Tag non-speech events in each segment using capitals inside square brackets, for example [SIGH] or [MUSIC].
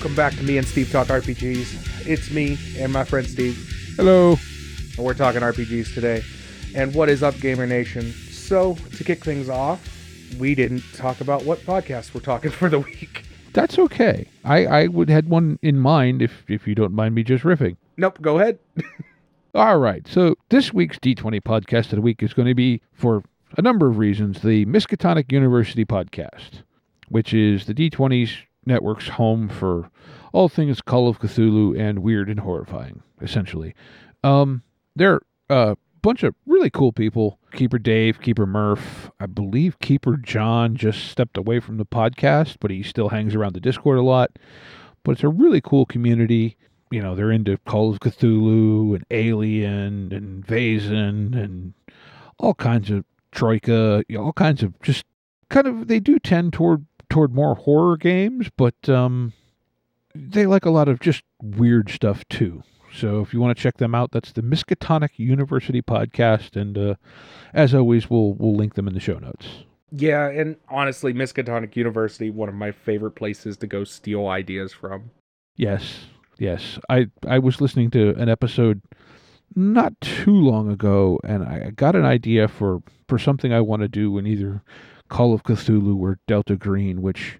Welcome back to me and Steve Talk RPGs. It's me and my friend Steve, Hello. and we're talking RPGs today. And what is up, Gamer Nation? So, to kick things off, we didn't talk about what podcast we're talking [LAUGHS] for the week. That's okay. I, I would had one in mind if if you don't mind me just riffing. Nope, go ahead. [LAUGHS] All right. So this week's D20 podcast of the week is going to be for a number of reasons the Miskatonic University podcast, which is the D20's network's home for all things Call of Cthulhu and weird and horrifying, essentially. Um, they're a bunch of really cool people. Keeper Dave, Keeper Murph, I believe Keeper John just stepped away from the podcast, but he still hangs around the Discord a lot. But it's a really cool community you know, they're into Call of Cthulhu and Alien and Vaesen and all kinds of Troika, you know, all kinds of just kind of they do tend toward toward more horror games, but um they like a lot of just weird stuff too. So if you want to check them out, that's the Miskatonic University podcast and uh as always we'll we'll link them in the show notes. yeah, and honestly, Miskatonic University, one of my favorite places to go steal ideas from. Yes, yes. I I was listening to an episode not too long ago, and I got an idea for for something I want to do in either Call of Cthulhu or Delta Green, which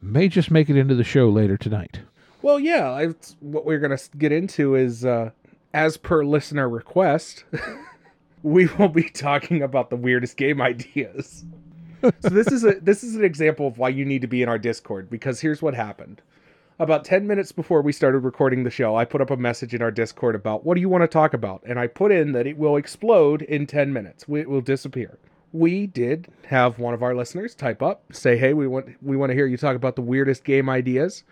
may just make it into the show later tonight. Well, yeah, I, what we're going to get into is, uh, as per listener request, [LAUGHS] we will be talking about the weirdest game ideas. [LAUGHS] so this is a this is an example of why you need to be in our Discord because here's what happened. About 10 minutes before we started recording the show, I put up a message in our Discord about what do you want to talk about? And I put in that it will explode in 10 minutes. It will disappear. We did have one of our listeners type up, say, "Hey, we want we want to hear you talk about the weirdest game ideas."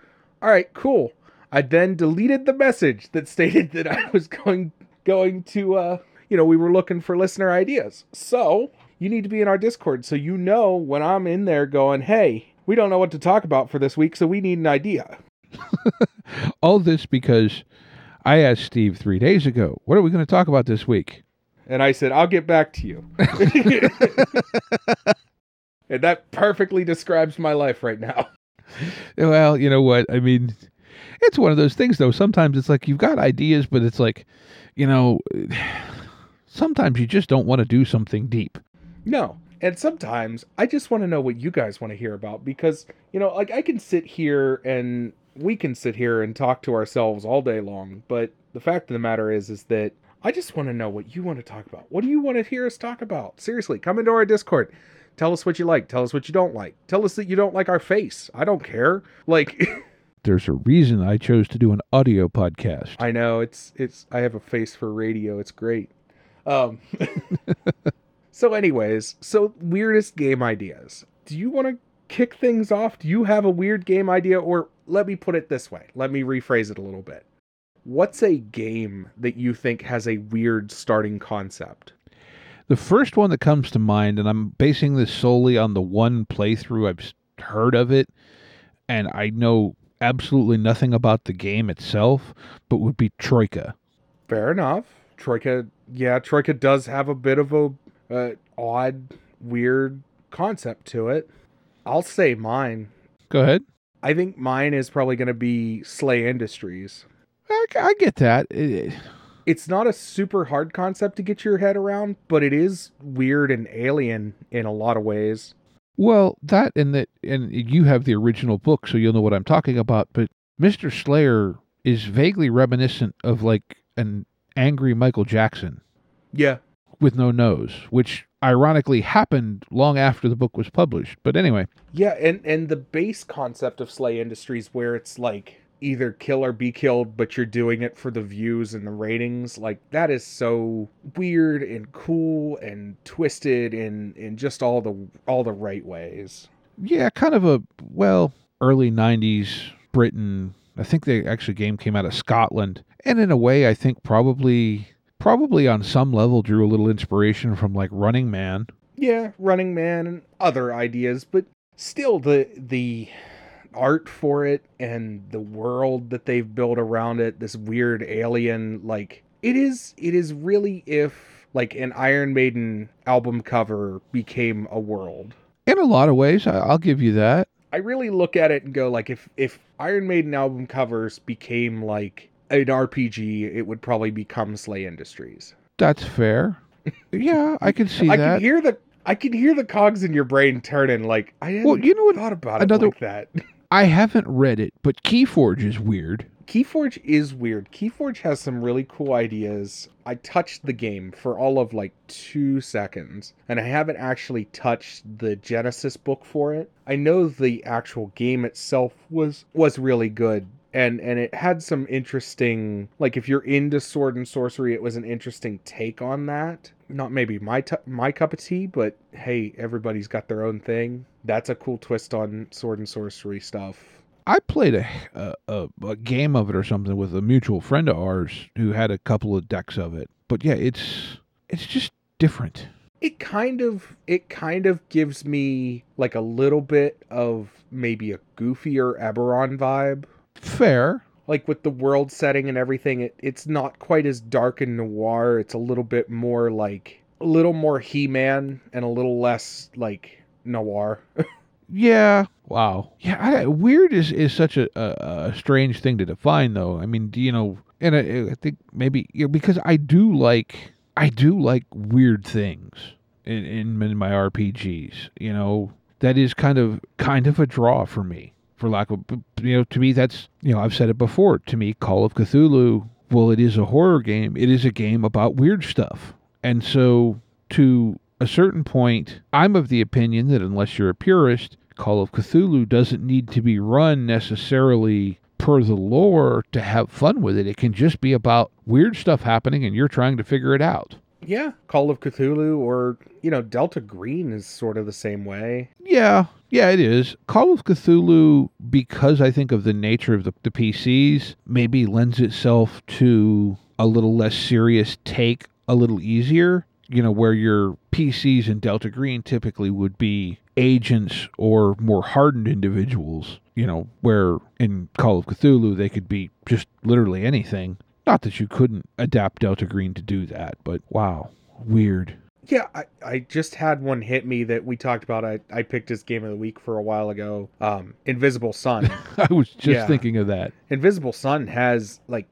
All right, cool. I then deleted the message that [LAUGHS] stated that I was going going to uh you know, we were looking for listener ideas. So, you need to be in our Discord so you know when I'm in there going, "Hey, we don't know what to talk about for this week, so we need an idea." [LAUGHS] All this because I asked Steve three days ago, "What are we going to talk about this week?" And I said, "I'll get back to you." [LAUGHS] [LAUGHS] and that perfectly describes my life right now. Well, you know what? I mean, it's one of those things, though. Sometimes it's like you've got ideas, but it's like, you know, [SIGHS] sometimes you just don't want to do something deep. No. And sometimes I just want to know what you guys want to hear about because, you know, like I can sit here and we can sit here and talk to ourselves all day long, but the fact of the matter is is that I just want to know what you want to talk about. What do you want to hear us talk about? Seriously, come into our Discord. Tell us what you like. Tell us what you don't like. Tell us that you don't like our face. I don't care. Like [LAUGHS] There's a reason I chose to do an audio podcast. I know it's it's I have a face for radio. It's great. Um [LAUGHS] So anyways, so weirdest game ideas. Do you want to kick things off? Do you have a weird game idea or let me put it this way. Let me rephrase it a little bit. What's a game that you think has a weird starting concept? The first one that comes to mind, and I'm basing this solely on the one playthrough I've heard of it, and I know absolutely nothing about the game itself, but would be Troika. Fair enough. Troika, yeah, Troika does have a bit of a uh, odd, weird concept to it. I'll say mine. Go ahead. I think mine is probably going to be SLA Industries. I, I get that. It- It's not a super hard concept to get your head around, but it is weird and alien in a lot of ways. well, that and that, and you have the original book, so you'll know what I'm talking about. But Mister Slayer is vaguely reminiscent of like an angry Michael Jackson Yeah. with no nose, which ironically happened long after the book was published. But anyway, Yeah, and and the base concept of SLA Industries where it's like either kill or be killed, but you're doing it for the views and the ratings. Like that is so weird and cool and twisted in in just all the all the right ways. Yeah, kind of a well, early '90s Britain. I think the actually game came out of Scotland, and in a way, I think probably probably on some level drew a little inspiration from like Running Man. Yeah, Running Man and other ideas, but still the the art for it and the world that they've built around it, this weird alien like it is it is really if like an Iron Maiden album cover became a world. In a lot of ways, I- I'll give you that. I really look at it and go like if if Iron Maiden album covers became like an RPG, it would probably become SLA Industries. That's fair. yeah, I can see [LAUGHS] I that. can hear the I can hear the cogs in your brain turning like I hadn't Well, you know what? thought about Another- it like that. [LAUGHS] I haven't read it, but Keyforge is weird. Keyforge is weird. Keyforge has some really cool ideas. I touched the game for all of like two seconds, and I haven't actually touched the Genesys book for it. I know the actual game itself was was really good, and and it had some interesting like if you're into sword and sorcery, it was an interesting take on that. Not maybe my tu my cup of tea, but hey, everybody's got their own thing. That's a cool twist on sword and sorcery stuff. I played a, a a a game of it or something with a mutual friend of ours who had a couple of decks of it. But yeah, it's it's just different. it kind of it kind of gives me like a little bit of maybe a goofier Eberron vibe. Fair. Like with the world setting and everything, it, it's not quite as dark and noir. It's a little bit more like a little more He-Man and a little less like noir. [LAUGHS] Yeah. Wow. Yeah. I, weird is is such a, a a strange thing to define, though. I mean, do you know, and I, I think maybe you know, because I do like I do like weird things in, in in my RPGs. You know, that is kind of kind of a draw for me. For lack of you know, to me that's you know I've said it before. To me, Call of Cthulhu. Well, it is a horror game. It is a game about weird stuff, and so to a certain point, I'm of the opinion that unless you're a purist, Call of Cthulhu doesn't need to be run necessarily per the lore to have fun with it. It can just be about weird stuff happening and you're trying to figure it out. Yeah, Call of Cthulhu or you know Delta Green is sort of the same way. Yeah, yeah, it is. Call of Cthulhu, because I think of the nature of the, the PCs, maybe lends itself to a little less serious take, a little easier. You know, where your PCs in Delta Green typically would be agents or more hardened individuals. You know, where in Call of Cthulhu they could be just literally anything. Not that you couldn't adapt Delta Green to do that, but wow, weird. Yeah, I, I just had one hit me that we talked about. I, I picked as game of the week for a while ago. Um, Invisible Sun. [LAUGHS] I was just Yeah. thinking of that. Invisible Sun has like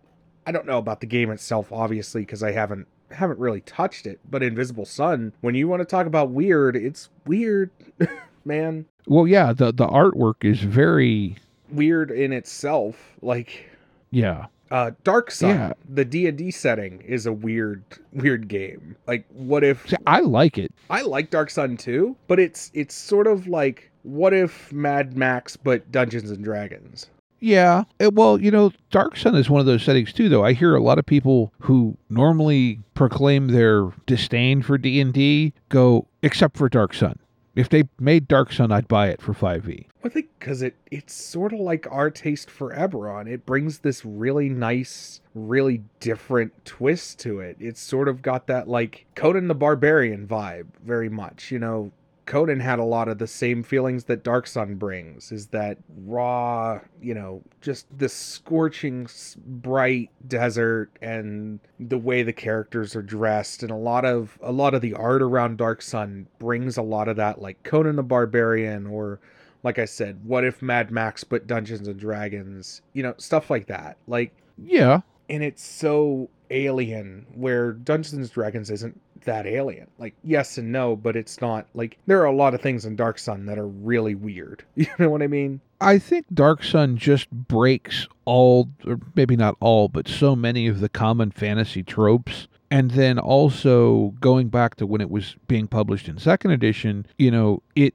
I don't know about the game itself obviously because I haven't haven't really touched it, but Invisible Sun, when you want to talk about weird, it's weird, [LAUGHS] man. Well, yeah, the the artwork is very Weird in itself. Like yeah. Uh Dark Sun, Yeah. the D&D setting is a weird weird game. Like what if I like it. I like Dark Sun too, but it's it's sort of like what if Mad Max but Dungeons and Dragons? Yeah. Eh, well, you know, Dark Sun is one of those settings too though. I hear a lot of people who normally proclaim their disdain for D&D go except for Dark Sun. If they made Dark Sun, I'd buy it for E. 5e. I think because it it's sort of like our taste for Eberron. It brings this really nice, really different twist to it. It's sort of got that like Conan the Barbarian vibe, very much. You know, Conan had a lot of the same feelings that Dark Sun brings. Is that raw, you know, just the scorching, bright desert and the way the characters are dressed, and a lot of a lot of the art around Dark Sun brings a lot of that, like Conan the Barbarian or like I said, what if Mad Max but Dungeons and Dragons? You know, stuff like that. Like, Yeah. and it's so alien where Dungeons and Dragons isn't that alien. Like, yes and no, but it's not like there are a lot of things in Dark Sun that are really weird. [LAUGHS] You know what I mean? I think Dark Sun just breaks all, or maybe not all, but so many of the common fantasy tropes. And then also going back to when it was being published in second edition, you know, it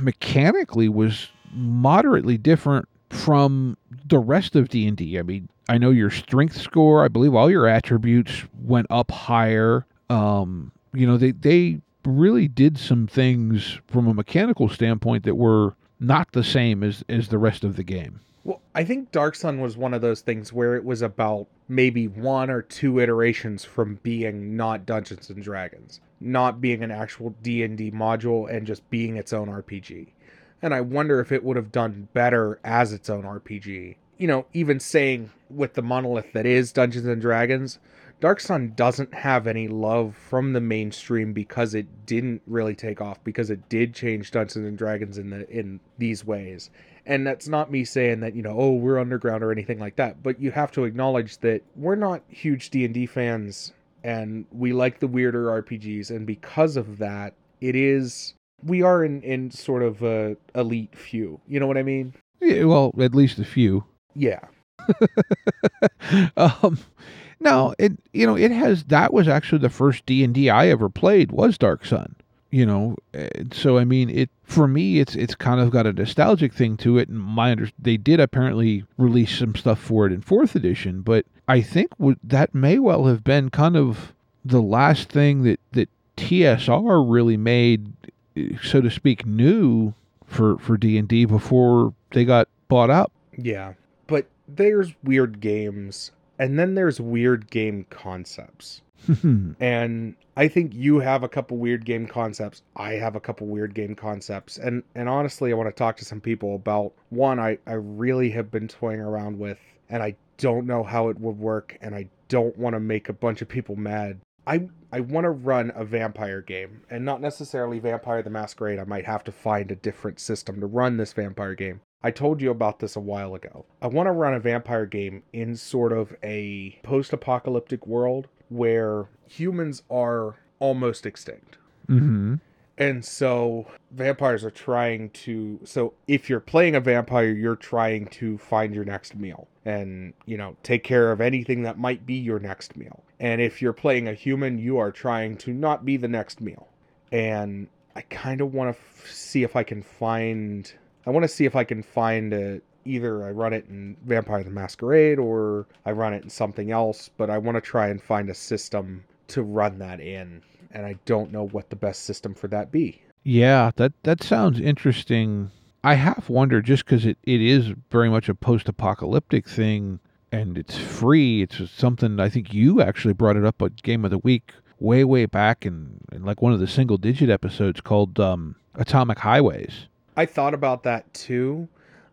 mechanically was moderately different from the rest of D&D. I mean, I know your strength score, I believe all your attributes went up higher. Um, you know, they they really did some things from a mechanical standpoint that were not the same as as the rest of the game. Well, I think Dark Sun was one of those things where it was about maybe one or two iterations from being not Dungeons and Dragons, not being an actual D&D module and just being its own RPG. And I wonder if it would have done better as its own RPG. You know, even saying with the monolith that is Dungeons and Dragons, Dark Sun doesn't have any love from the mainstream because it didn't really take off because it did change Dungeons and Dragons in the in these ways. And that's not me saying that, you know, oh, we're underground or anything like that, but you have to acknowledge that we're not huge D&D fans and we like the weirder RPGs and because of that, it is we are in in sort of a elite few. You know what I mean? Yeah, well, at least a few. Yeah. [LAUGHS] um, no, it you know it has that was actually the first D and D I ever played was Dark Sun. You know, so I mean it for me it's it's kind of got a nostalgic thing to it. And my under they did apparently release some stuff for it in fourth edition, but I think w- that may well have been kind of the last thing that that TSR really made, so to speak, new for for D and D before they got bought up. Yeah. There's weird games and then there's weird game concepts. [LAUGHS] and I think you have a couple weird game concepts. I have a couple weird game concepts. And and honestly, I want to talk to some people about one I I really have been toying around with and I don't know how it would work and I don't want to make a bunch of people mad. I I want to run a vampire game and not necessarily Vampire the Masquerade. I might have to find a different system to run this vampire game. I told you about this a while ago. I want to run a vampire game in sort of a post apocalyptic world where humans are almost extinct. Mm-hmm. And so vampires are trying to. So if you're playing a vampire, you're trying to find your next meal and, you know, take care of anything that might be your next meal. And if you're playing a human, you are trying to not be the next meal. And I kind of want to f- see if I can find I want to see if I can find a either I run it in Vampire the Masquerade or I run it in something else, but I want to try and find a system to run that in, and I don't know what the best system for that be. Yeah, that that sounds interesting. I half wonder just because it, it is very much a post apocalyptic thing and it's free. It's something I think you actually brought it up at Game of the Week way way back in, in like one of the single digit episodes called um, Atomic Highways. I thought about that too.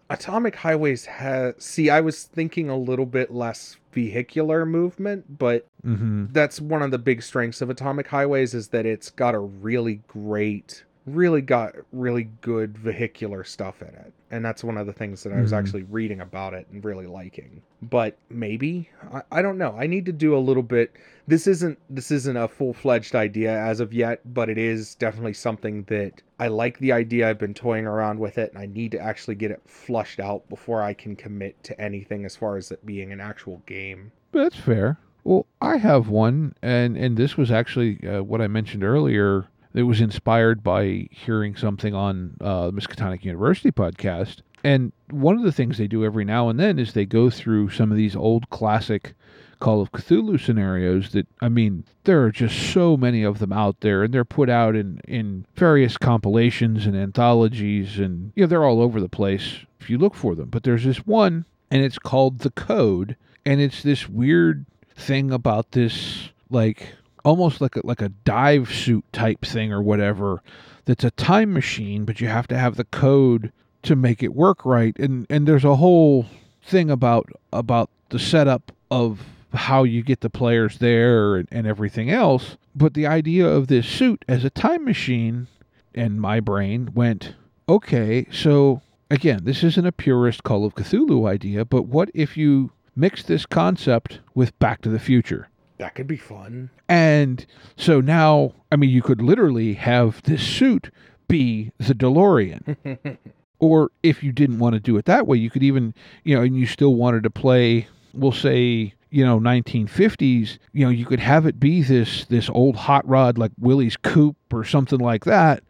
Atomic Highways has see, I was thinking a little bit less vehicular movement, but Mm-hmm. that's one of the big strengths of Atomic Highways is that it's got a really great really got really good vehicular stuff in it. And that's one of the things that I was Mhm. actually reading about it and really liking. But maybe I, I don't know. I need to do a little bit this isn't this isn't a full-fledged idea as of yet, but it is definitely something that I like the idea. I've been toying around with it and I need to actually get it flushed out before I can commit to anything as far as it being an actual game. That's fair. Well, I have one, and and this was actually uh, what I mentioned earlier. It was inspired by hearing something on uh, the Miskatonic University podcast. And one of the things they do every now and then is they go through some of these old classic Call of Cthulhu scenarios that, I mean, there are just so many of them out there, and they're put out in, in various compilations and anthologies, and, you know, they're all over the place if you look for them. But there's this one, and it's called The Code, and it's this weird thing about this, like, almost like a, like a dive suit type thing or whatever that's a time machine but you have to have the code to make it work right. And and there's a whole thing about about the setup of how you get the players there and, and everything else. But the idea of this suit as a time machine and my brain went okay so again this isn't a purist call of cthulhu idea but what if you mix this concept with back to the future That could be fun. and so now, I mean, you could literally have this suit be the DeLorean. [LAUGHS] or if you didn't want to do it that way, you could even, you know, and you still wanted to play, we'll say, you know, 1950s, you know, you could have it be this this old hot rod like Willys Coupe or something like that.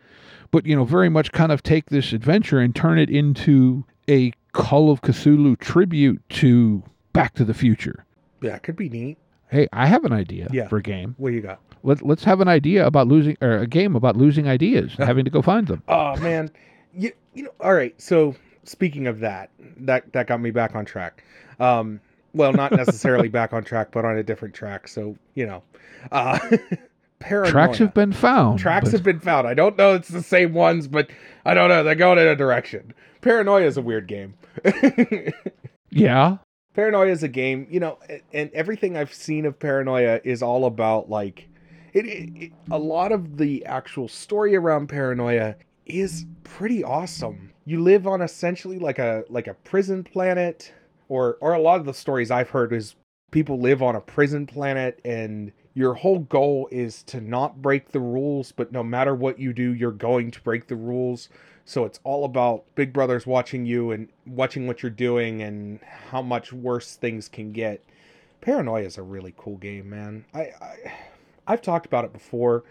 But, you know, very much kind of take this adventure and turn it into a Call of Cthulhu tribute to Back to the Future. Yeah, it could be neat. Hey, I have an idea Yeah. for a game. What you got? Let, let's have an idea about losing, or a game about losing ideas, and [LAUGHS] having to go find them. Oh man, you, you know. All right. So speaking of that, that that got me back on track. Um, well, not necessarily [LAUGHS] back on track, but on a different track. So you know, uh, [LAUGHS] paranoia. Tracks have been found. Tracks but- have been found. I don't know it's the same ones, but I don't know. They're going in a direction. Paranoia is a weird game. yeah. Paranoia is a game, you know, and everything I've seen of Paranoia is all about like it, it, it a lot of the actual story around Paranoia is pretty awesome. You live on essentially like a like a prison planet or or a lot of the stories I've heard is people live on a prison planet and your whole goal is to not break the rules, but no matter what you do, you're going to break the rules. So it's all about Big Brother's watching you and watching what you're doing and how much worse things can get. Paranoia is a really cool game, man. I, I I've talked about it before,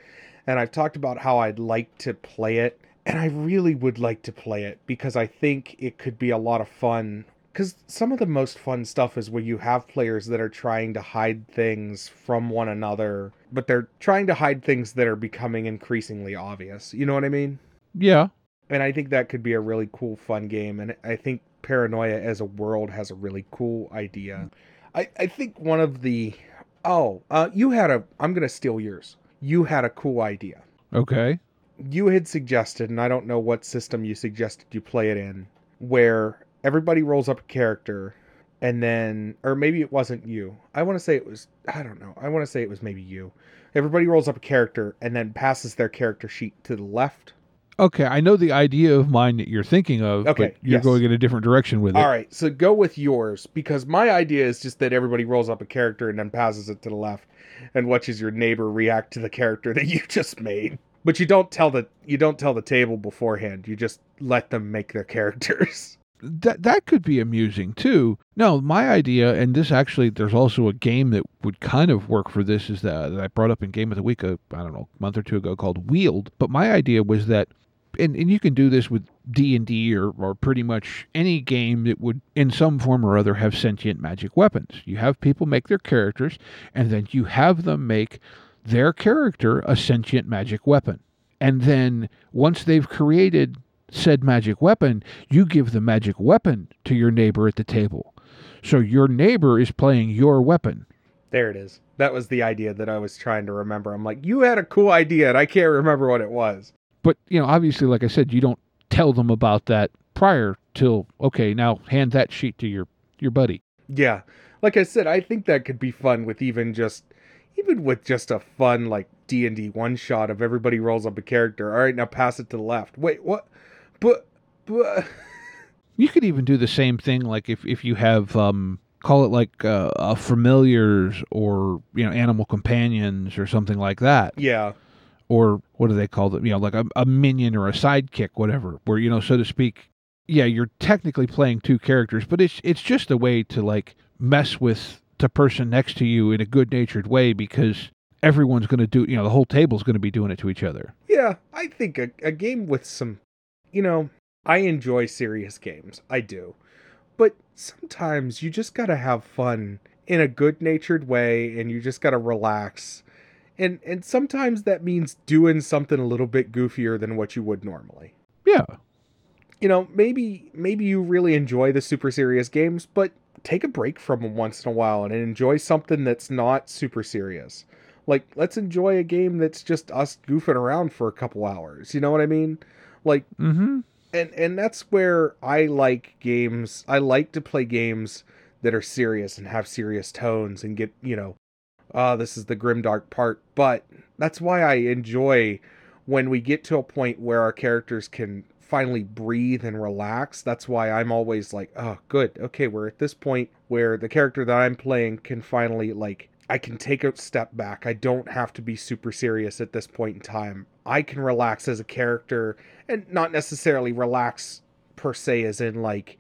and I've talked about how I'd like to play it, and I really would like to play it because I think it could be a lot of fun. Because some of the most fun stuff is where you have players that are trying to hide things from one another, but they're trying to hide things that are becoming increasingly obvious. You know what I mean? Yeah. And I think that could be a really cool, fun game. And I think Paranoia as a world has a really cool idea. I, I think one of the oh, uh, you had a I'm gonna steal yours. You had a cool idea. Okay. You had suggested, and I don't know what system you suggested you play it in, where everybody rolls up a character, and then, or maybe it wasn't you. I want to say it was. I don't know. I want to say it was maybe you. Everybody rolls up a character and then passes their character sheet to the left Okay. I know the idea of mine that you're thinking of, Okay, but you're yes. going in a different direction with it. All right, so go with yours because my idea is just that everybody rolls up a character and then passes it to the left and watches your neighbor react to the character [LAUGHS] that you just made. But you don't tell the you don't tell the table beforehand. You just let them make their [LAUGHS] characters. that that could be amusing too. No, my idea, and this actually, there's also a game that would kind of work for this, is that, that I brought up in Game of the Week, a, I don't know, a month or two ago, called Wield. But my idea was that, and, and you can do this with D and D or or pretty much any game that would, in some form or other, have sentient magic weapons. You have people make their characters, and then you have them make their character a sentient magic weapon. And then once they've created said magic weapon, you give the magic weapon to your neighbor at the table. So your neighbor is playing your weapon. There it is. That was the idea that I was trying to remember. I'm like, you had a cool idea, and I can't remember what it was. But, you know, obviously, like I said, you don't tell them about that prior till, okay, now hand that sheet to your, your buddy. Yeah, like I said, I think that could be fun with even just, even with just a fun like D and D one shot of everybody rolls up a character. All right, now pass it to the left. Wait, what? But, but. [LAUGHS] You could even do the same thing, like if, if you have, um, call it like uh, a familiars or, you know, animal companions or something like that. Yeah, or what do they call it? You know, like a, a minion or a sidekick, whatever. Where you know, so to speak, yeah, you're technically playing two characters, but it's it's just a way to like mess with the person next to you in a good natured way because everyone's going to do. You know, the whole table's going to be doing it to each other. yeah. I think a, a game with some, you know, I enjoy serious games. I do, but sometimes you just gotta have fun in a good natured way, and you just gotta relax. And and sometimes that means doing something a little bit goofier than what you would normally. Yeah, you know, maybe maybe you really enjoy the super serious games, but take a break from them once in a while and enjoy something that's not super serious. Like let's enjoy a game that's just us goofing around for a couple hours. You know what I mean? Like mm-hmm. and and that's where I like games. I like to play games that are serious and have serious tones and get, you know, ah, this is the grimdark part, but that's why I enjoy when we get to a point where our characters can finally breathe and relax. That's why I'm always like, oh, good. Okay, we're at this point where the character that I'm playing can finally like I can take a step back. I don't have to be super serious at this point in time. I can relax as a character and not necessarily relax per se as in like,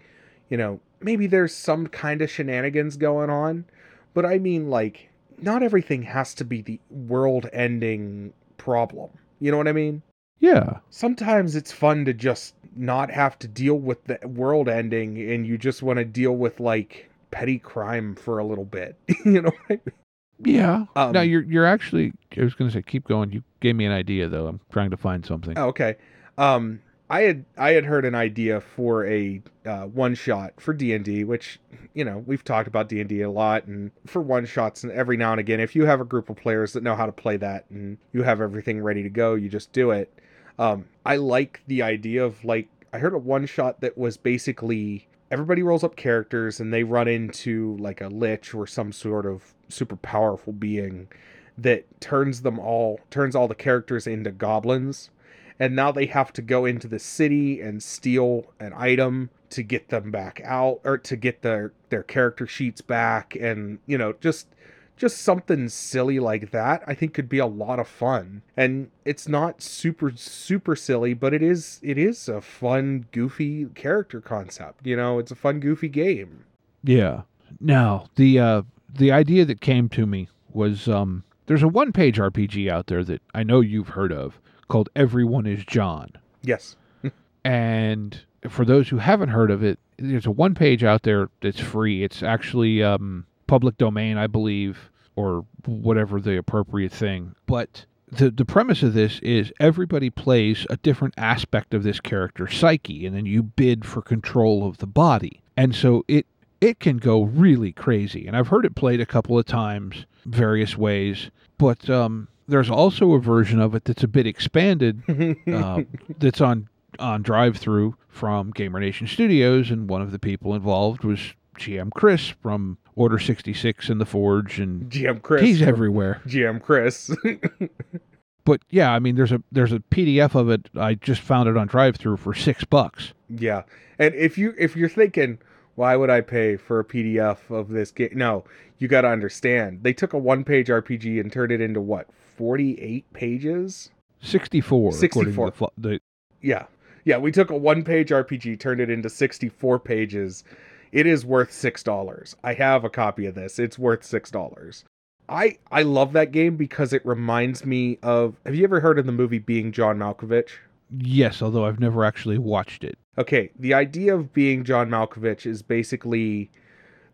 you know, maybe there's some kind of shenanigans going on, but I mean like not everything has to be the world ending problem. You know what I mean? Yeah. Sometimes it's fun to just not have to deal with the world ending and you just want to deal with like petty crime for a little bit. [LAUGHS] you know what I mean? Yeah. Um, no, you're you're actually. I was going to say keep going. You gave me an idea though. I'm trying to find something. Oh, okay. Um, I had I had heard an idea for a uh, one shot for D and D, which you know we've talked about D and D a lot, and for one shots and every now and again, if you have a group of players that know how to play that and you have everything ready to go, you just do it. Um, I like the idea of like I heard a one shot that was basically everybody rolls up characters and they run into like a lich or some sort of super powerful being that turns them all turns all the characters into goblins and now they have to go into the city and steal an item to get them back out or to get their their character sheets back. And you know just just something silly like that i think could be a lot of fun. And it's not super super silly but it is it is a fun goofy character concept. You know it's a fun goofy game. Yeah. Now the uh, the idea that came to me was um, there's a one page RPG out there that I know you've heard of called Everyone is John. yes [LAUGHS] And for those who haven't heard of it, there's a one page out there that's free. It's actually um, public domain, I believe, or whatever the appropriate thing. But the the premise of this is everybody plays a different aspect of this character's psyche, and then you bid for control of the body. And so it it can go really crazy. And I've heard it played a couple of times, various ways. But um, there's also a version of it that's a bit expanded [LAUGHS] uh, that's on on drive through from Gamer Nation Studios, and one of the people involved was GM Chris from Order sixty six and the Forge, and gm chris he's everywhere. gm chris [LAUGHS] But yeah, I mean, there's a there's a PDF of it. I just found it on drive through for six bucks. Yeah, and if you if you're thinking, why would I pay for a PDF of this game? No, you got to understand. They took a one page RPG and turned it into what forty eight pages. Sixty four. 64. The, the Yeah, yeah. We took a one page RPG, turned it into sixty four pages. It is worth six dollars. I have a copy of this. It's worth six dollars. I I love that game because it reminds me of. Have you ever heard of the movie Being John Malkovich? yes, although I've never actually watched it. Okay, the idea of being John Malkovich is basically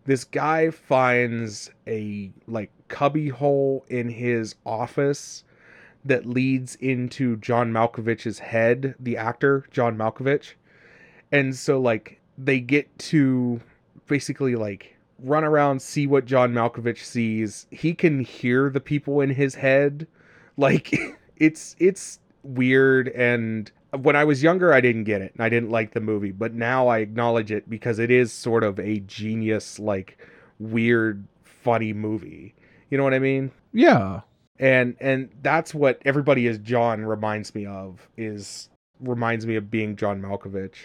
this guy finds a like cubby hole in his office that leads into John Malkovich's head, the actor John Malkovich. And so like they get to basically like run around see what John Malkovich sees. He can hear the people in his head. Like [LAUGHS] it's it's weird and when I was younger I didn't get it and I didn't like the movie, but now I acknowledge it because it is sort of a genius like weird funny movie. You know what I mean? Yeah. And and that's what everybody is John reminds me of is reminds me of being John Malkovich.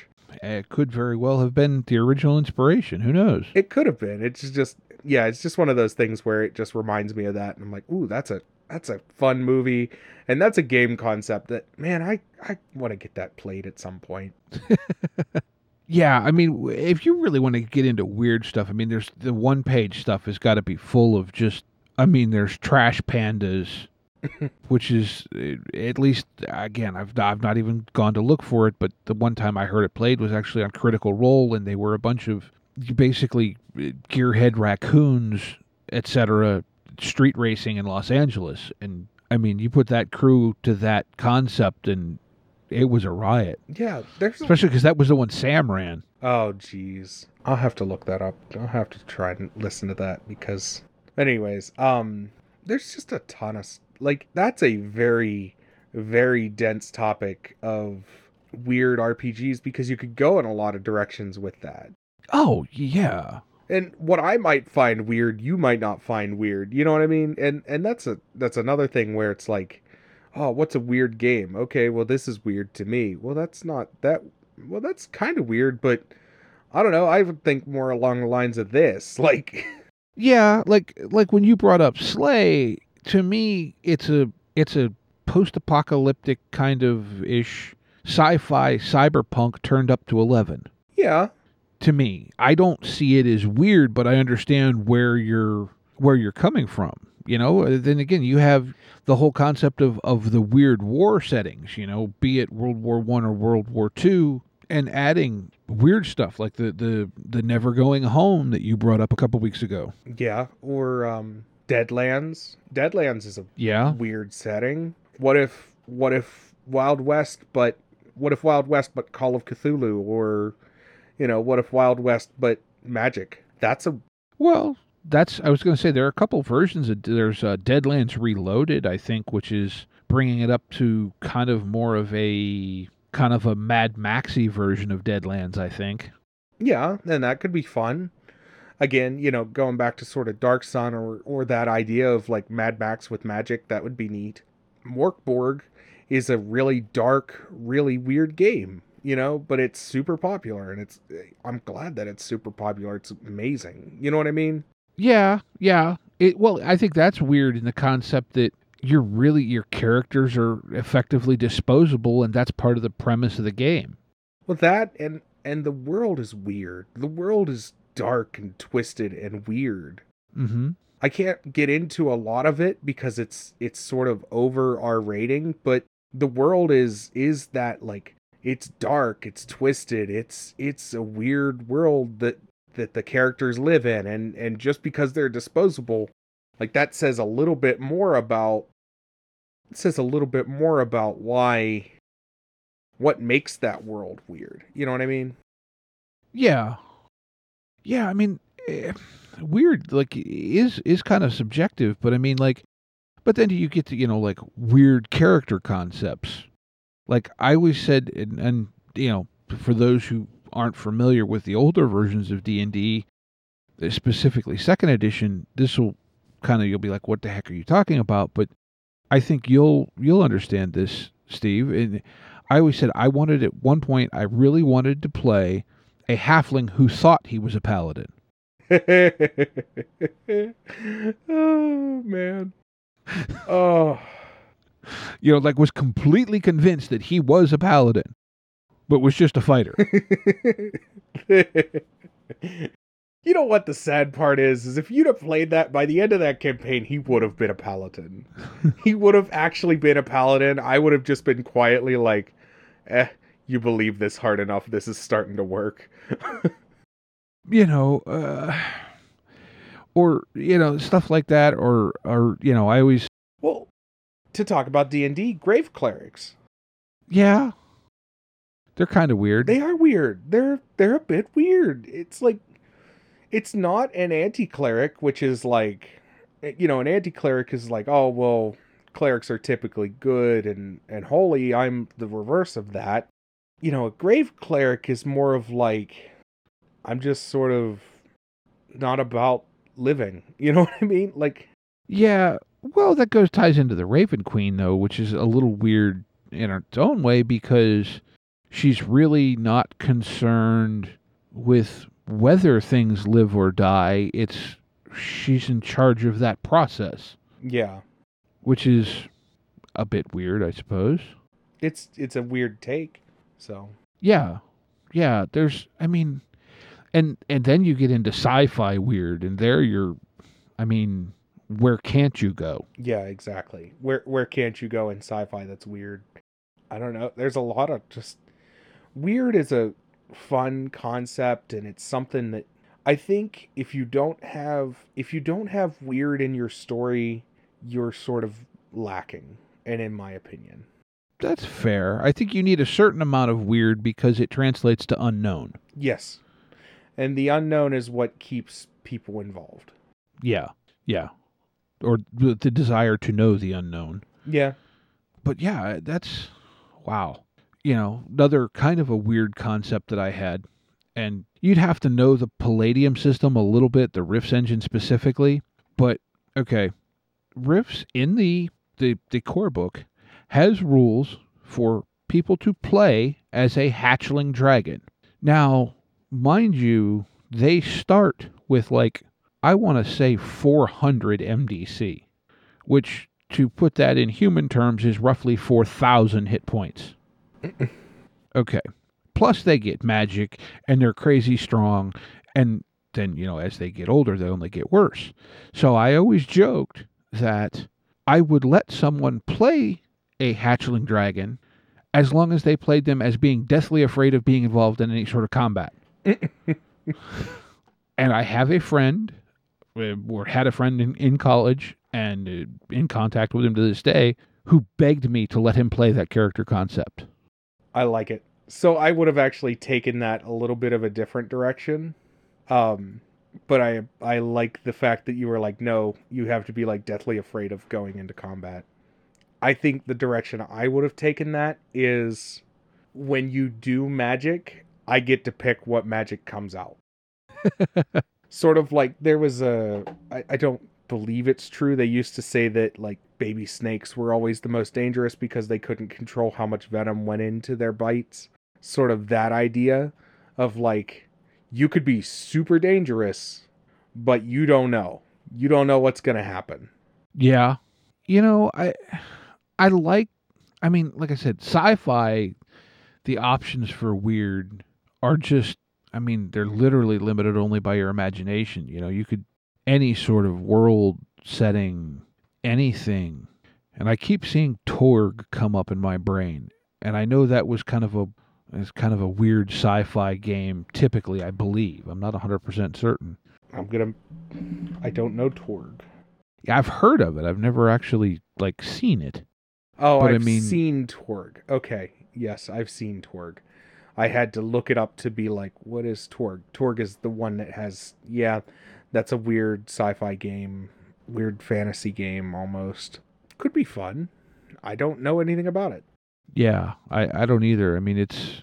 Eh, it could very well have been the original inspiration. Who knows? It could have been. It's just yeah, it's just one of those things where it just reminds me of that and I'm like, "Ooh, that's a that's a fun movie." And that's a game concept that man, I I want to get that played at some point. [LAUGHS] Yeah, I mean, if you really want to get into weird stuff, I mean, there's the one page stuff has got to be full of just. I mean, there's trash pandas, [LAUGHS] which is uh, at least again, I've I've not even gone to look for it, but the one time I heard it played was actually on Critical Role, and they were a bunch of basically uh, gearhead raccoons, etc., street racing in Los Angeles, and I mean, you put that crew to that concept, and it was a riot. Yeah, there's Especially because that was the one Sam ran. Oh, jeez. I'll have to look that up. I'll have to try and listen to that because, anyways, um, there's just a ton of like that's a very, very dense topic of weird RPGs because you could go in a lot of directions with that. Oh yeah, And what I might find weird, you might not find weird. You know what I mean? And and that's a that's another thing where it's like, oh, what's a weird game? Okay, well this is weird to me. Well, that's not that. Well, that's kind of weird, but I don't know. I would think more along the lines of this. [LAUGHS] Like, yeah. Like like when you brought up SLA, to me, it's a it's a post-apocalyptic kind of ish sci-fi cyberpunk turned up to eleven. yeah, To me, I don't see it as weird, but I understand where you're where you're coming from. You know, Uh, then again, you have the whole concept of, of the weird war settings, you know, be it World War One or World War Two, and adding weird stuff like the, the, the never going home that you brought up a couple weeks ago. Yeah, or um, Deadlands. Deadlands is a Yeah. weird setting. What if what if Wild West, but what if Wild West but Call of Cthulhu, or you know, what if Wild West but Magic? That's a Well, that's I was going to say there are a couple versions of there's uh, Deadlands Reloaded, I think, which is bringing it up to kind of more of a kind of a Mad Maxy version of Deadlands, I think. yeah, and that could be fun. Again, you know, going back to sort of Dark Sun or or that idea of like Mad Max with magic, that would be neat. Mörk Borg is a really dark, really weird game, you know, but it's super popular and it's I'm glad that it's super popular. It's amazing. You know what I mean? Yeah, yeah. It well, I think that's weird in the concept that you're really your characters are effectively disposable and that's part of the premise of the game. Well, that and and the world is weird. The world is dark and twisted and weird. mm-hmm. I can't get into a lot of it because it's it's sort of over our rating, but the world is is that like it's dark, it's twisted, it's it's a weird world that that the characters live in and and just because they're disposable, like that says a little bit more about it says a little bit more about why what makes that world weird. You know what I mean? Yeah. Yeah, I mean, eh, weird like is is kind of subjective, but I mean like but then you get to, you know, like weird character concepts. Like I always said and, and you know, for those who aren't familiar with the older versions of D&D, uh, specifically second edition, this will kind of you'll be like what the heck are you talking about? But I think you'll you'll understand this, Steve. And I always said I wanted at one point I really wanted to play a halfling who thought he was a paladin. [LAUGHS] oh man. Oh. [LAUGHS] You know, like was completely convinced that he was a paladin, but was just a fighter. [LAUGHS] you know what the sad part is is if you'd have played that by the end of that campaign he would have been a paladin. [LAUGHS] he would have actually been a paladin. I would have just been quietly like, "Eh, you believe this hard enough. This is starting to work." [LAUGHS] you know, uh, or you know stuff like that, or or you know, I always well, to talk about D&D, grave clerics. yeah, they're kind of weird. They are weird. They're they're a bit weird. It's like it's not an anti-cleric, which is like eh, you know, an anti-cleric is like, oh well, clerics are typically good and and holy. I'm the reverse of that. You know, a grave cleric is more of like I'm just sort of not about living. [LAUGHS] You know what I mean? Like Yeah, well, that goes ties into the Raven Queen though, which is a little weird in its own way because she's really not concerned with whether things live or die. It's she's in charge of that process, yeah. which is a bit weird, I suppose. It's it's a weird take. So, Yeah. Yeah, there's I mean and and then you get into sci-fi weird and there you're I mean, where can't you go? Yeah, exactly. Where where can't you go in sci-fi that's weird? I don't know. There's a lot of just weird is a fun concept and it's something that I think if you don't have if you don't have weird in your story, you're sort of lacking. And in my opinion. That's fair. I think you need a certain amount of weird because it translates to unknown. Yes. And the unknown is what keeps people involved. Yeah. Yeah. Or the, the desire to know the unknown. Yeah. But yeah, that's wow. You know, another kind of a weird concept that I had. And you'd have to know the Palladium system a little bit, the Rifts engine specifically. But okay, Rifts in the the, the core book has rules for people to play as a hatchling dragon. Now, mind you, they start with like I want to say 400 MDC, which to put that in human terms is roughly 4,000 hit points. Okay. Plus they get magic and they're crazy strong and then, you know, as they get older they only get worse. So I always joked that I would let someone play a hatchling dragon as long as they played them as being deathly afraid of being involved in any sort of combat. [LAUGHS] and I have a friend, or had a friend in, in college and uh, in contact with him to this day, who begged me to let him play that character concept. I like it. So I would have actually taken that a little bit of a different direction. Um but I I like the fact that you were like no, you have to be like deathly afraid of going into combat. I think the direction I would have taken that is when you do magic, I get to pick what magic comes out. [LAUGHS] sort of like there was a I, I don't believe it's true. They used to say that like baby snakes were always the most dangerous because they couldn't control how much venom went into their bites. Sort of that idea of like you could be super dangerous, but you don't know. You don't know what's going to happen. Yeah. You know, I I like I mean, like I said, sci-fi the options for weird are just I mean, they're literally limited only by your imagination. You know, you could any sort of world setting, anything. And I keep seeing Torg come up in my brain. And I know that was kind of a it's kind of a weird sci-fi game typically, I believe. I'm not 100% certain. I'm going to I don't know Torg. Yeah, I've heard of it. I've never actually like seen it. Oh, But I I've mean- seen Torg. Okay. Yes, I've seen Torg. I had to look it up to be like, what is Torg? Torg is the one that has, yeah, that's a weird sci fi game, weird fantasy game almost. Could be fun. I don't know anything about it. Yeah, I, I don't either. I mean, it's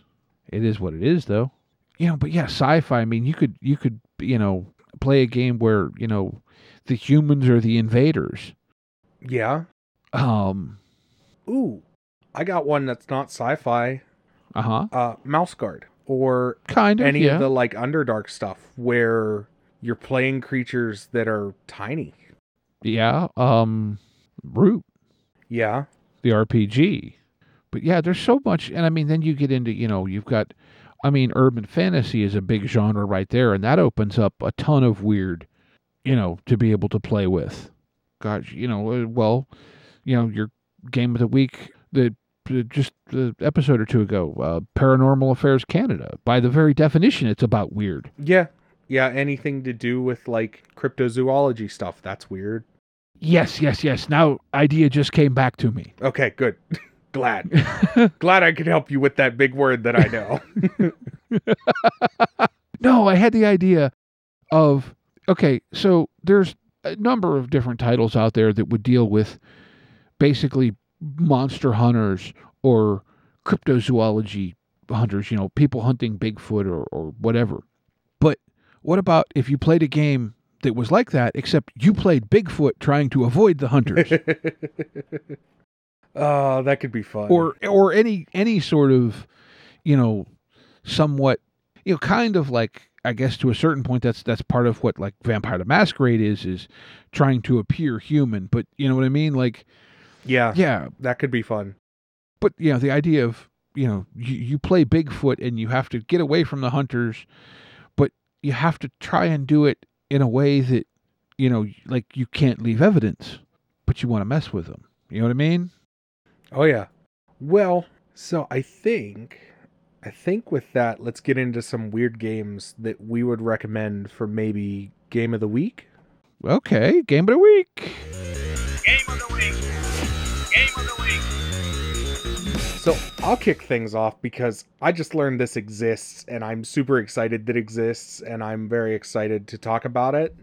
it is what it is, though. You know, but yeah, sci-fi. I mean, you could you could you know play a game where you know the humans are the invaders. Yeah. Um. Ooh, I got one that's not sci fi. Uh huh. Uh, Mouse Guard. Or Kind of. any yeah. of the like Underdark stuff where you're playing creatures that are tiny. Yeah. Um. Root Yeah. the RPG. But yeah, there's so much, and I mean, then you get into you know you've got, I mean, urban fantasy is a big genre right there, and that opens up a ton of weird, you know, to be able to play with. Gosh, you know, uh, well, you know, your game of the week, the just the episode or two ago, uh, Paranormal Affairs Canada. By the very definition, it's about weird. Yeah. Yeah, anything to do with like cryptozoology stuff. That's weird. Yes, yes, yes. Now idea just came back to me. Okay, good. [LAUGHS] Glad. [LAUGHS] Glad I could help you with that big word that I know. [LAUGHS] No, I had the idea of okay, so there's a number of different titles out there that would deal with basically monster hunters or cryptozoology hunters, you know, people hunting Bigfoot or, or whatever. But what about if you played a game that was like that, except you played Bigfoot trying to avoid the hunters? [LAUGHS] oh, that could be fun. or or any any sort of you know somewhat you know kind of like i guess to a certain point that's that's part of what like vampire the masquerade is is trying to appear human but you know what i mean like yeah, yeah that could be fun. but you know the idea of you know you, you play bigfoot and you have to get away from the hunters but you have to try and do it in a way that you know like you can't leave evidence but you want to mess with them you know what i mean Oh yeah. Well, so I think I think with that, let's get into some weird games that we would recommend for maybe game of the week. okay game of the week Game of the week. Game of the week. So I'll kick things off because I just learned this exists and I'm super excited that exists and I'm very excited to talk about it.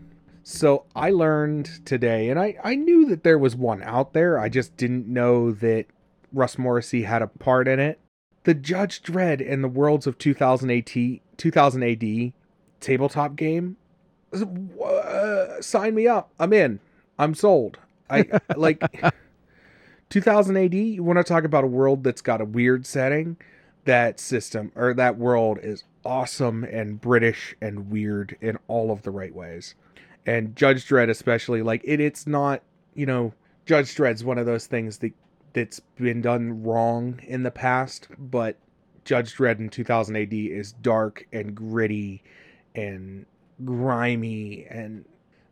So I learned today, and I, I knew that there was one out there. I just didn't know that Russ Morrissey had a part in it. The Judge Dredd in the Worlds of 2000 AT, 2000 AD tabletop game. Uh, sign me up. I'm in. I'm sold. I like [LAUGHS] 2000 AD. You want to talk about a world that's got a weird setting? That system or that world is awesome and British and weird in all of the right ways. And Judge Dredd, especially, like it, it's not, you know, Judge Dredd's one of those things that that's been done wrong in the past, but Judge Dredd in 2000 AD is dark and gritty and grimy and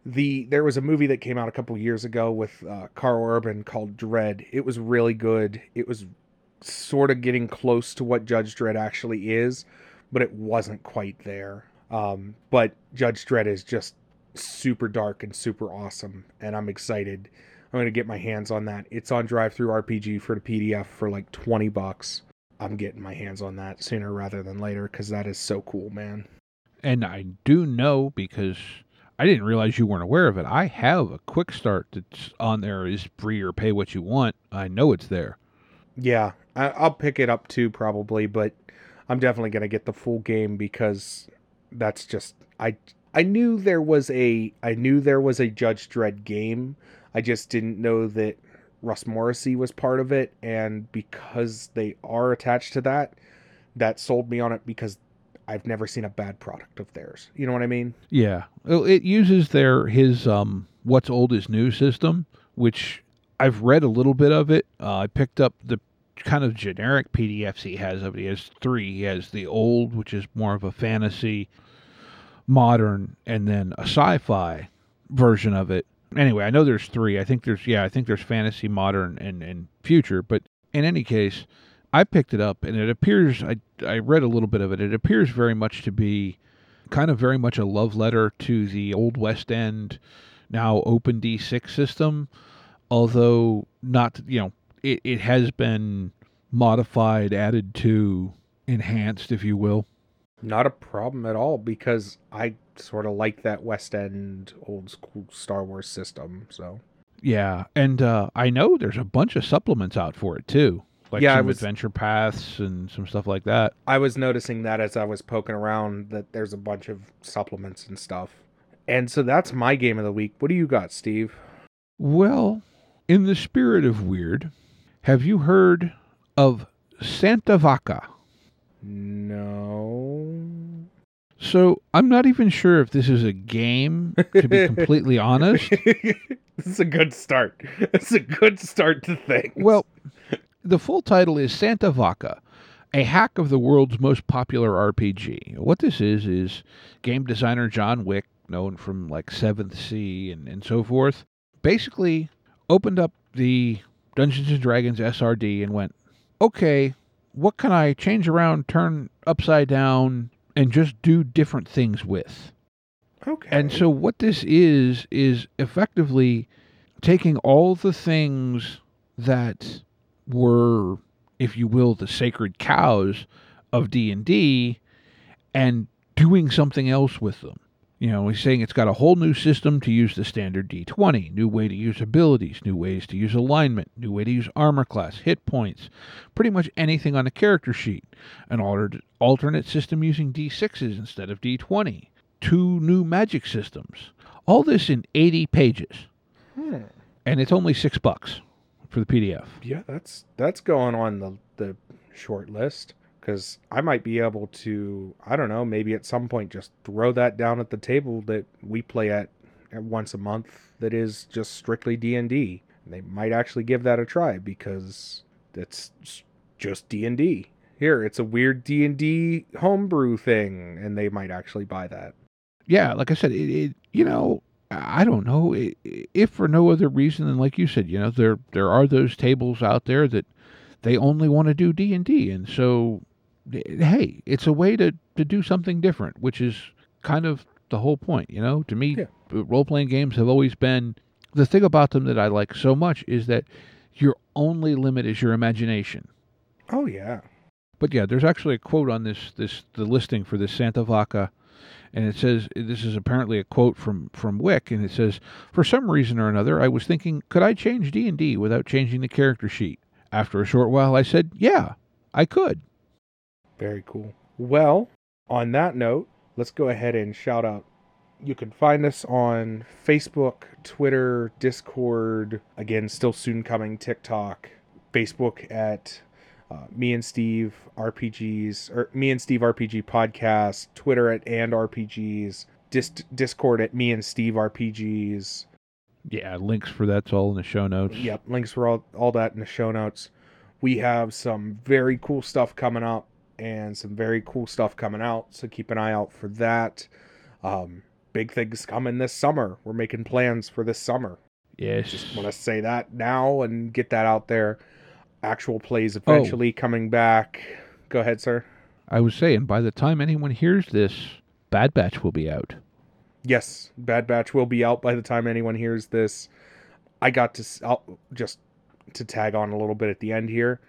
the there was a movie that came out a couple years ago with uh, Karl Urban called Dredd. It was really good. It was sort of getting close to what Judge Dredd actually is, but it wasn't quite there. Um, but Judge Dredd is just super dark and super awesome, and I'm excited. I'm gonna get my hands on that. It's on DriveThruRPG for the PDF for like 20 bucks. I'm getting my hands on that sooner rather than later because that is so cool, man. And I do know because I didn't realize you weren't aware of it. I have a quick start that's on there is free or pay what you want. I know it's there. Yeah, I, I'll pick it up too probably, but I'm definitely gonna get the full game because that's just I I knew there was a I knew there was a Judge Dredd game. I just didn't know that Russ Morrissey was part of it, and because they are attached to that, that sold me on it because I've never seen a bad product of theirs. You know what I mean? Yeah. Well, It uses their his um what's old is new system, which I've read a little bit of it. Uh, I picked up the kind of generic PDFs he has of it. He has three. He has the old, which is more of a fantasy, modern, and then a sci-fi version of it. Anyway, I know there's three. I think there's yeah, I think there's fantasy, modern, and and future. But in any case, I picked it up, and it appears I I read a little bit of it. It appears very much to be kind of very much a love letter to the old West End, now Open D6 system, although not you know it, it has been modified, added to, enhanced, if you will. Not a problem at all because I sort of like that West End old school Star Wars system. So Yeah, and uh, I know there's a bunch of supplements out for it too, like Yeah, some was- adventure paths and some stuff like that. I was noticing that as I was poking around that there's a bunch of supplements and stuff. And so that's my game of the week. What do you got, Steve? Well, in the spirit of weird, have you heard of Santa Vaca? No. So I'm not even sure if this is a game, to be completely [LAUGHS] honest. this is a good start. It's a good start to things. Well, the full title is Santa Vaca, a hack of the world's most popular RPG. What this is is game designer John Wick, known from like Seventh Sea and, and so forth, basically opened up the Dungeons and Dragons SRD and went, okay, what can I change around, turn upside down, and just do different things with? okay. And so what this is is effectively taking all the things that were if you will the sacred cows of D&D and doing something else with them. You know, he's saying it's got a whole new system to use the standard D20, new way to use abilities, new ways to use alignment, new way to use armor class, hit points, pretty much anything on a character sheet. An altered, alternate system using D6s instead of D20, two new magic systems. All this in 80 pages. Hmm. And it's only 6 bucks for the PDF. Yeah, that's that's going on the the short list because I might be able to I don't know maybe at some point just throw that down at the table that we play at, at once a month that is just strictly D and D. They might actually give that a try because it's just D and D. Here, it's a weird D and D homebrew thing, and they might actually buy that. yeah, like I said, it, it you know, I don't know if for no other reason than like you said, you know, there there are those tables out there that they only want to do D and D, and so eh, hey, it's a way to to do something different, which is kind of the whole point, you know. To me, Yeah. role playing games have always been the thing about them that I like so much is that your only limit is your imagination. Oh yeah, But yeah, there's actually a quote on this this the listing for this Santa Vaca, and it says this is apparently a quote from from Wick, and it says for some reason or another I was thinking could I change D and D without changing the character sheet. After a short while, I said yeah, I could. Very cool. Well, on that note, let's go ahead and shout out. You can find us on Facebook, Twitter, Discord, again, still soon coming TikTok, Facebook at uh, me and Steve RPGs, or me and Steve RPG podcast, Twitter at and RPGs, Dis- Discord at me and Steve RPGs. Yeah, links for that's all in the show notes. Yep, links for all all that in the show notes. We have some very cool stuff coming up and some very cool stuff coming out, so keep an eye out for that. Um, big things coming this summer. We're making plans for this summer. Yes. Just want to say that now and get that out there. Actual plays oh. eventually coming back. Go ahead, sir. I was saying, by the time anyone hears this, Bad Batch will be out. Yes, Bad Batch will be out by the time anyone hears this. I got to I'll, just to tag on a little bit at the end here.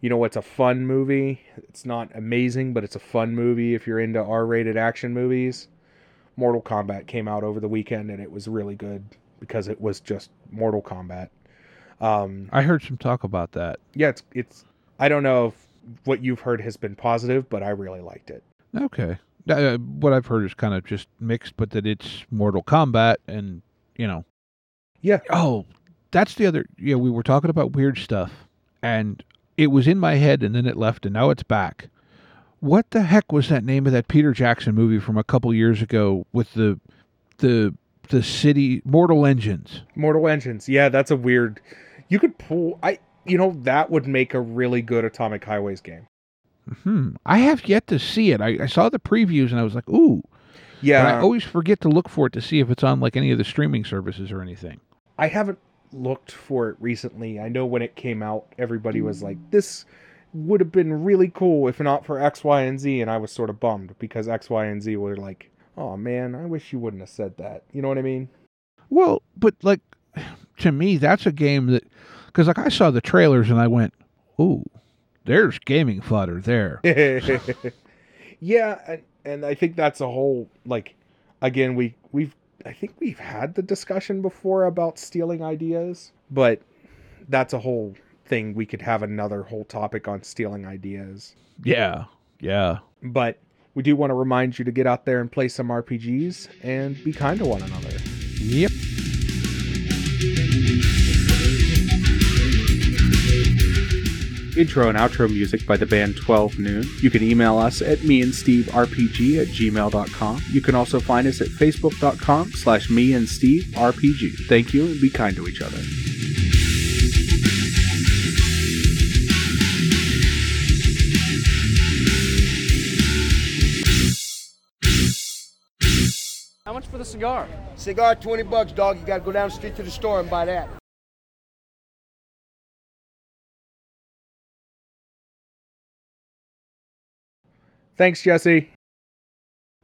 You know what's a fun movie? It's not amazing, but it's a fun movie if you're into R-rated action movies. Mortal Kombat came out over the weekend and it was really good because it was just Mortal Kombat. Um, I heard some talk about that. yeah, it's it's. I don't know if what you've heard has been positive, but I really liked it. Okay. Uh, what I've heard is kind of just mixed, but that it's Mortal Kombat and, you know. Yeah. Oh, that's the other. Yeah, we were talking about weird stuff, and it was in my head, and then it left, and now it's back. What the heck was that name of that Peter Jackson movie from a couple years ago with the the the city Mortal Engines? Mortal Engines. Yeah, that's a weird. You could pull. I. You know that would make a really good Atomic Highways game. Hmm. I have yet to see it. I, I saw the previews, and I was like, ooh. But Yeah, I always forget to look for it to see if it's on like any of the streaming services or anything. I haven't looked for it recently. I know when it came out, everybody was like, "This would have been really cool if not for X, Y, and Z," and I was sort of bummed because X, Y, and Z were like, "Oh man, I wish you wouldn't have said that." You know what I mean? Well, but like to me, that's a game that because like I saw the trailers and I went, "Ooh, there's gaming fodder there." [LAUGHS] yeah, and, and I think that's a whole like again we we've I think we've had the discussion before about stealing ideas, but that's a whole thing we could have another whole topic on stealing ideas. Yeah, yeah. But we do want to remind you to get out there and play some RPGs and be kind to one another. Yep. Intro and outro music by the band 12 Noon. You can email us at meandsteverpg at gmail.com. You can also find us at facebook.com slash meandsteverpg. Thank you and be kind to each other. How much for the cigar? Cigar, 20 bucks, dog. You gotta go down the street to the store and buy that. Thanks, Jesse.